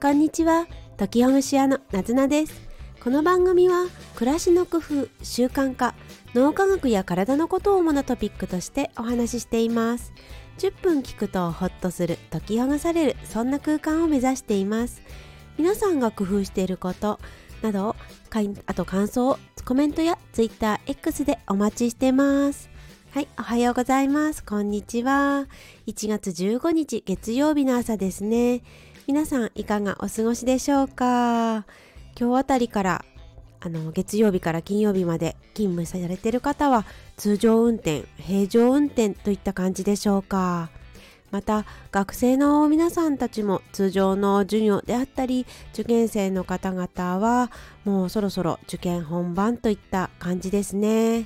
こんにちは時ほぐし屋のなずなですこの番組は暮らしの工夫習慣化脳科学や体のことを主なトピックとしてお話ししています10分聞くとホッとする解きほぐされるそんな空間を目指しています皆さんが工夫していることなどあと感想をコメントや TwitterX でお待ちしてますはい、おはようございます。こんにちは。1月15日月曜日の朝ですね。皆さんいかがお過ごしでしょうか？今日あたりからあの月曜日から金曜日まで勤務されている方は通常運転、平常運転といった感じでしょうか？また学生の皆さんたちも通常の授業であったり受験生の方々はもうそろそろ受験本番といった感じですね。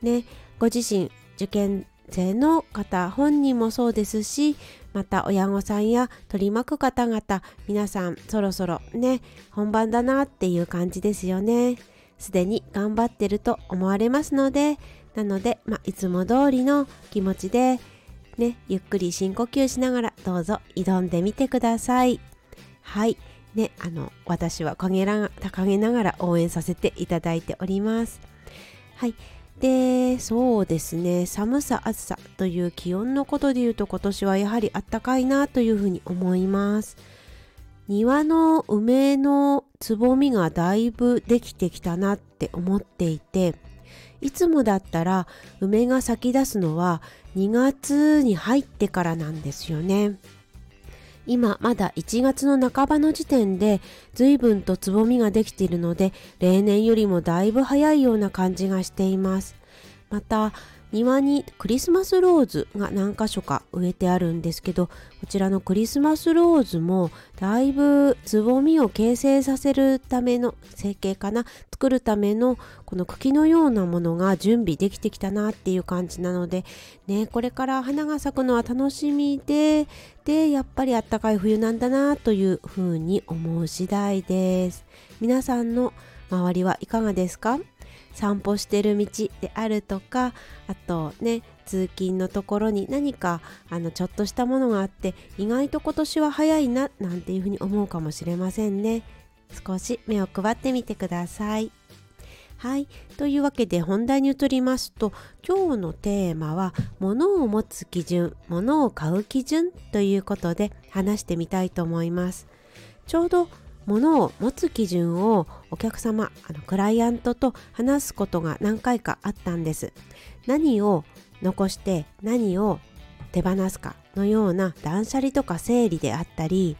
ね、ご自身受験生の方本人もそうですしまた親御さんや取り巻く方々皆さんそろそろね本番だなっていう感じですよね。すでに頑張ってると思われますのでなので、まあ、いつも通りの気持ちでねゆっくり深呼吸しながらどうぞ挑んでみてください。はい。ねあの私は陰ら陰ながら応援させていただいております。はい。でそうですね。寒さ暑さという気温のことで言うと今年はやはりあったかいなというふうに思います。庭の梅のつぼみがだいぶできてきたなって思っていていつもだったら梅が咲き出すのは2月に入ってからなんですよね。今まだ1月の半ばの時点で随分とつぼみができているので例年よりもだいぶ早いような感じがしています。また庭にクリスマスローズが何箇所か植えてあるんですけどこちらのクリスマスローズもだいぶつぼみを形成させるための成形かな作るためのこの茎のようなものが準備できてきたなっていう感じなのでねこれから花が咲くのは楽しみででやっぱりあったかい冬なんだなというふうに思う次第です。皆さんの周りはいかがですか？散歩してる道であるとかあとね通勤のところに何かあのちょっとしたものがあって意外と今年は早いななんていうふうに思うかもしれませんね。少し目を配ってみてください。はい。というわけで本題に移りますと今日のテーマは物を持つ基準物を買う基準ということで話してみたいと思います。ちょうど物を持つ基準をお客様あのクライアントと話すことが何回かあったんです。何を残して何を手放すかのような断捨離とか整理であったり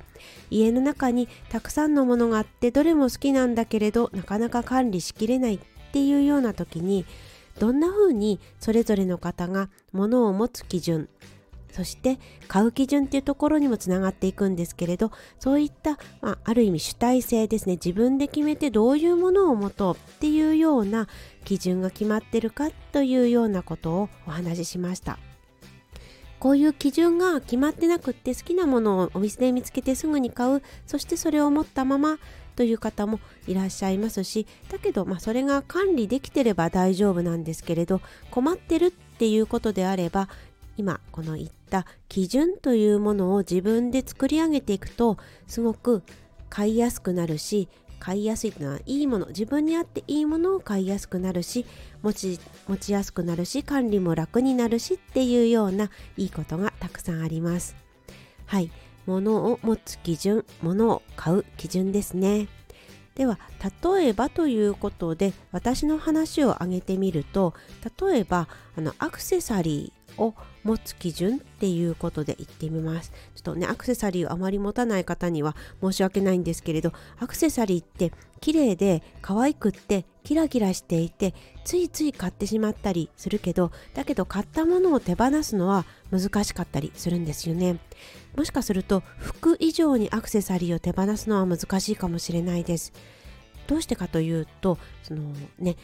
家の中にたくさんのものがあってどれも好きなんだけれどなかなか管理しきれないっていうような時にどんな風にそれぞれの方が物を持つ基準そして買う基準っていうところにもつながっていくんですけれどそういった、まあ、ある意味主体性ですね自分で決めてどういうものを持とうっていうような基準が決まってるかというようなことをお話ししました。こういう基準が決まってなくって好きなものをお店で見つけてすぐに買うそしてそれを持ったままという方もいらっしゃいますしだけど、まあ、それが管理できてれば大丈夫なんですけれど困ってるっていうことであれば今この言った基準というものを自分で作り上げていくとすごく買いやすくなるし買いやすいというのはいいもの。自分に合っていいものを買いやすくなるし持ち持ちやすくなるし管理も楽になるしっていうようないいことがたくさんあります。はい。物を持つ基準物を買う基準ですね。では例えばということで私の話を挙げてみると例えばあのアクセサリーを持つ基準っていうことで言ってみます。ちょっとね、アクセサリーをあまり持たない方には申し訳ないんですけれど、アクセサリーって綺麗で可愛くってキラキラしていて、ついつい買ってしまったりするけど、だけど買ったものを手放すのは難しかったりするんですよね。もしかすると服以上にアクセサリーを手放すのは難しいかもしれないです。どうしてかというとそのね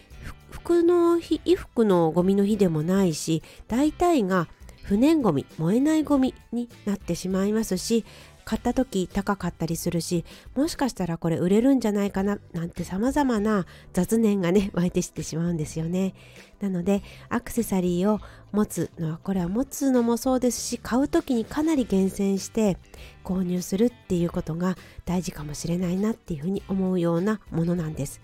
服の日衣服のゴミの日でもないし大体が不燃ゴミ燃えないゴミになってしまいますし買った時高かったりするしもしかしたらこれ売れるんじゃないかななんて様々な雑念がね 湧いてしてしまうんですよね。なのでアクセサリーを持つのはこれは持つのもそうですし買う時にかなり厳選して購入するっていうことが大事かもしれないなっていうふうに思うようなものなんです。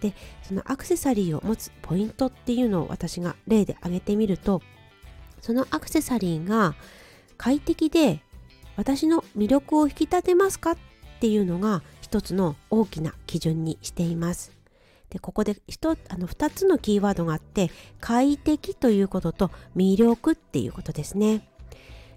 でそのアクセサリーを持つポイントっていうのを私が例で挙げてみるとそのアクセサリーが快適で私の魅力を引き立てますかっていうのが一つの大きな基準にしています。でここであの2つのキーワードがあって快適ということと魅力っていうことですね。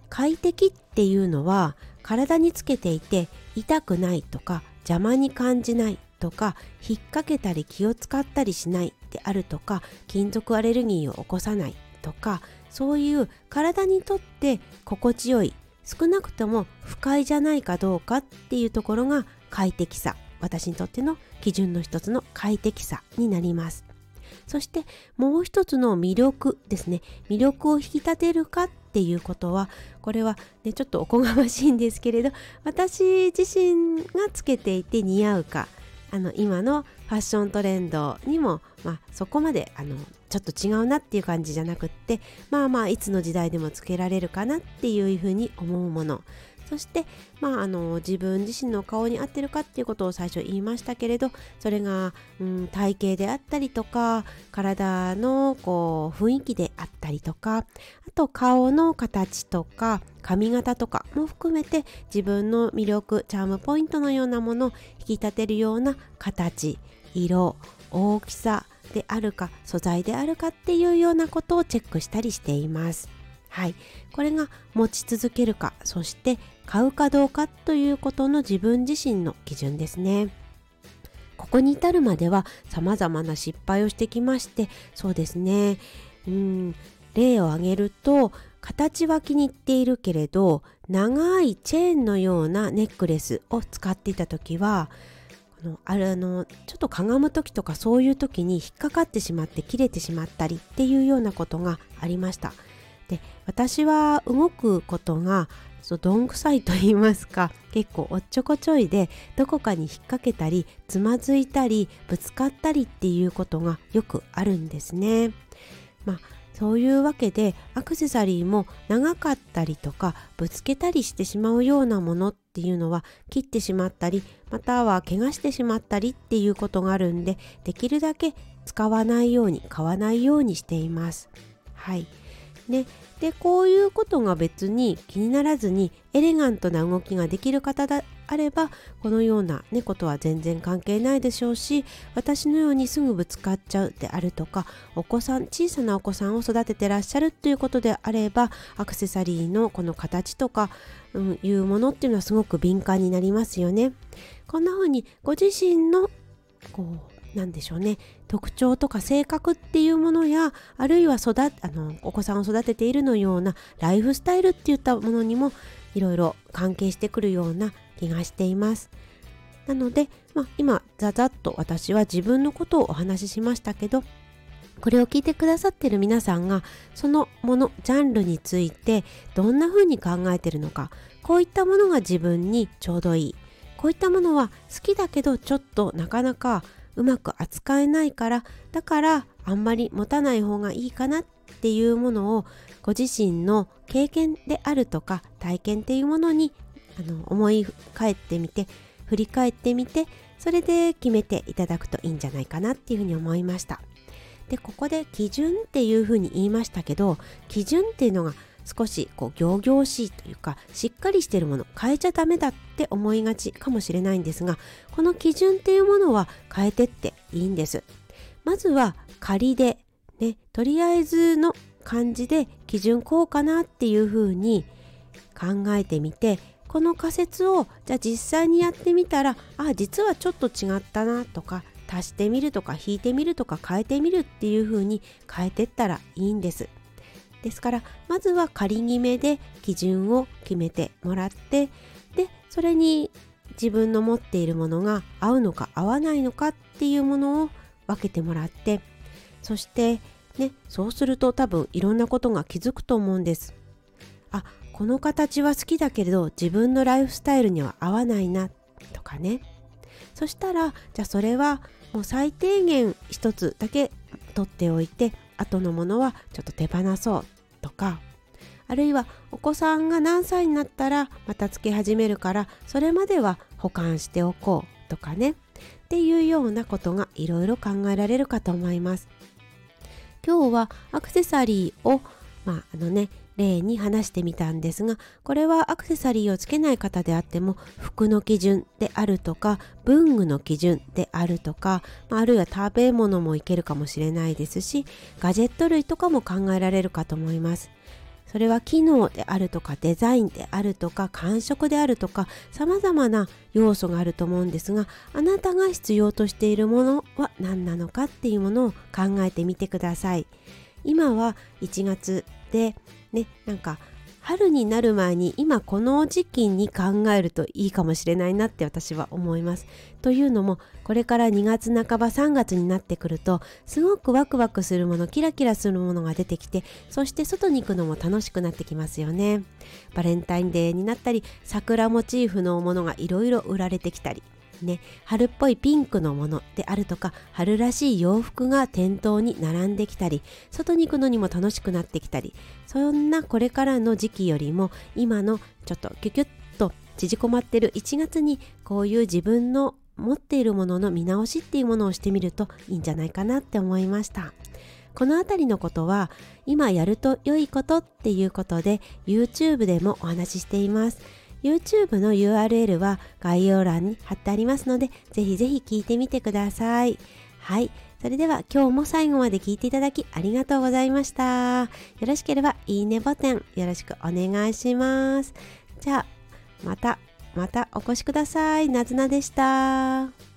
快適っていうのは体につけていて痛くないとか邪魔に感じないとか引っ掛けたり気を使ったりしないであるとか金属アレルギーを起こさないとかそういう体にとって心地よい少なくとも不快じゃないかどうかっていうところが快適さ。私にとっての基準の一つの快適さになります。そしてもう一つの魅力ですね。魅力を引き立てるかっていうことはこれはねちょっとおこがましいんですけれど私自身がつけていて似合うか。あの今のファッショントレンドにも、まあ、そこまであのちょっと違うなっていう感じじゃなくってまあまあいつの時代でもつけられるかなっていうふうに思うもの。そして、まあ、あの自分自身の顔に合ってるかっていうことを最初言いましたけれどそれが、うん、体型であったりとか体のこう雰囲気であったりとかあと顔の形とか髪型とかも含めて自分の魅力チャームポイントのようなものを引き立てるような形色大きさであるか素材であるかっていうようなことをチェックしたりしています。はい、これが持ち続けるかそして買うかどうかということの自分自身の基準ですね。ここに至るまでは様々な失敗をしてきましてそうですね。うん。例を挙げると形は気に入っているけれど長いチェーンのようなネックレスを使っていた時はあのあるあのちょっとかがむ時とかそういう時に引っかかってしまって切れてしまったりっていうようなことがありました。で私は動くことがどんくさいと言いますか結構おっちょこちょいでどこかに引っ掛けたりつまずいたりぶつかったりっていうことがよくあるんですねまあそういうわけでアクセサリーも長かったりとかぶつけたりしてしまうようなものっていうのは切ってしまったりまたは怪我してしまったりっていうことがあるんでできるだけ使わないように買わないようにしています。はい。ね、でこういうことが別に気にならずにエレガントな動きができる方であればこのような、ね、ことは全然関係ないでしょうし私のようにすぐぶつかっちゃうであるとかお子さん小さなお子さんを育ててらっしゃるということであればアクセサリーのこの形とか、うん、いうものっていうのはすごく敏感になりますよね。こんな風にご自身のこう何でしょうね特徴とか性格っていうものやあるいは育あのお子さんを育てているのようなライフスタイルっていったものにもいろいろ関係してくるような気がしています。なので、まあ、今ざざっと私は自分のことをお話ししましたけどこれを聞いてくださってる皆さんがそのものジャンルについてどんな風に考えてるのかこういったものが自分にちょうどいいこういったものは好きだけどちょっとなかなかうまく扱えないからだからあんまり持たない方がいいかなっていうものをご自身の経験であるとか体験っていうものにあの思い返ってみて振り返ってみてそれで決めていただくといいんじゃないかなっていうふうに思いました。でここで基準っていうふうに言いましたけど基準っていうのが少しこう仰々しいというかしっかりしてるもの変えちゃダメだって思いがちかもしれないんですがこの基準っていうものは変えてっていいんです。まずは仮でねとりあえずの感じで基準こうかなっていうふうに考えてみてこの仮説をじゃあ実際にやってみたらあ実はちょっと違ったなとか足してみるとか引いてみるとか変えてみるっていう風に変えてったらいいんです。ですからまずは仮決めで基準を決めてもらってでそれに自分の持っているものが合うのか合わないのかっていうものを分けてもらってそしてねそうすると多分いろんなことが気づくと思うんです。あこの形は好きだけれど自分のライフスタイルには合わないなとかね。そしたらじゃあそれはもう最低限一つだけ取っておいて後のものはちょっと手放そうとかあるいはお子さんが何歳になったらまたつけ始めるからそれまでは保管しておこうとかねっていうようなことがいろいろ考えられるかと思います。今日はアクセサリーをまああのね例に話してみたんですがこれはアクセサリーをつけない方であっても服の基準であるとか文具の基準であるとか、あ、るいは食べ物もいけるかもしれないですしガジェット類とかも考えられるかと思います。それは機能であるとかデザインであるとか感触であるとか様々な要素があると思うんですがあなたが必要としているものは何なのかっていうものを考えてみてください。今は1月でねなんか春になる前に今この時期に考えるといいかもしれないなって私は思います。というのもこれから2月半ば3月になってくるとすごくワクワクするものキラキラするものが出てきてそして外に行くのも楽しくなってきますよね。バレンタインデーになったり桜モチーフのものがいろいろ売られてきたりね、春っぽいピンクのものであるとか春らしい洋服が店頭に並んできたり外に行くのにも楽しくなってきたりそんなこれからの時期よりも今のちょっとキュキュッと縮こまってる1月にこういう自分の持っているものの見直しっていうものをしてみるといいんじゃないかなって思いました。この辺りのことは今やると良いことっていうことで YouTube でもお話ししています。YouTube の URL は概要欄に貼ってありますので、ぜひぜひ聞いてみてください。はい。それでは今日も最後まで聞いていただきありがとうございました。よろしければいいねボタンよろしくお願いします。じゃあ、また、またお越しください。なずなでした。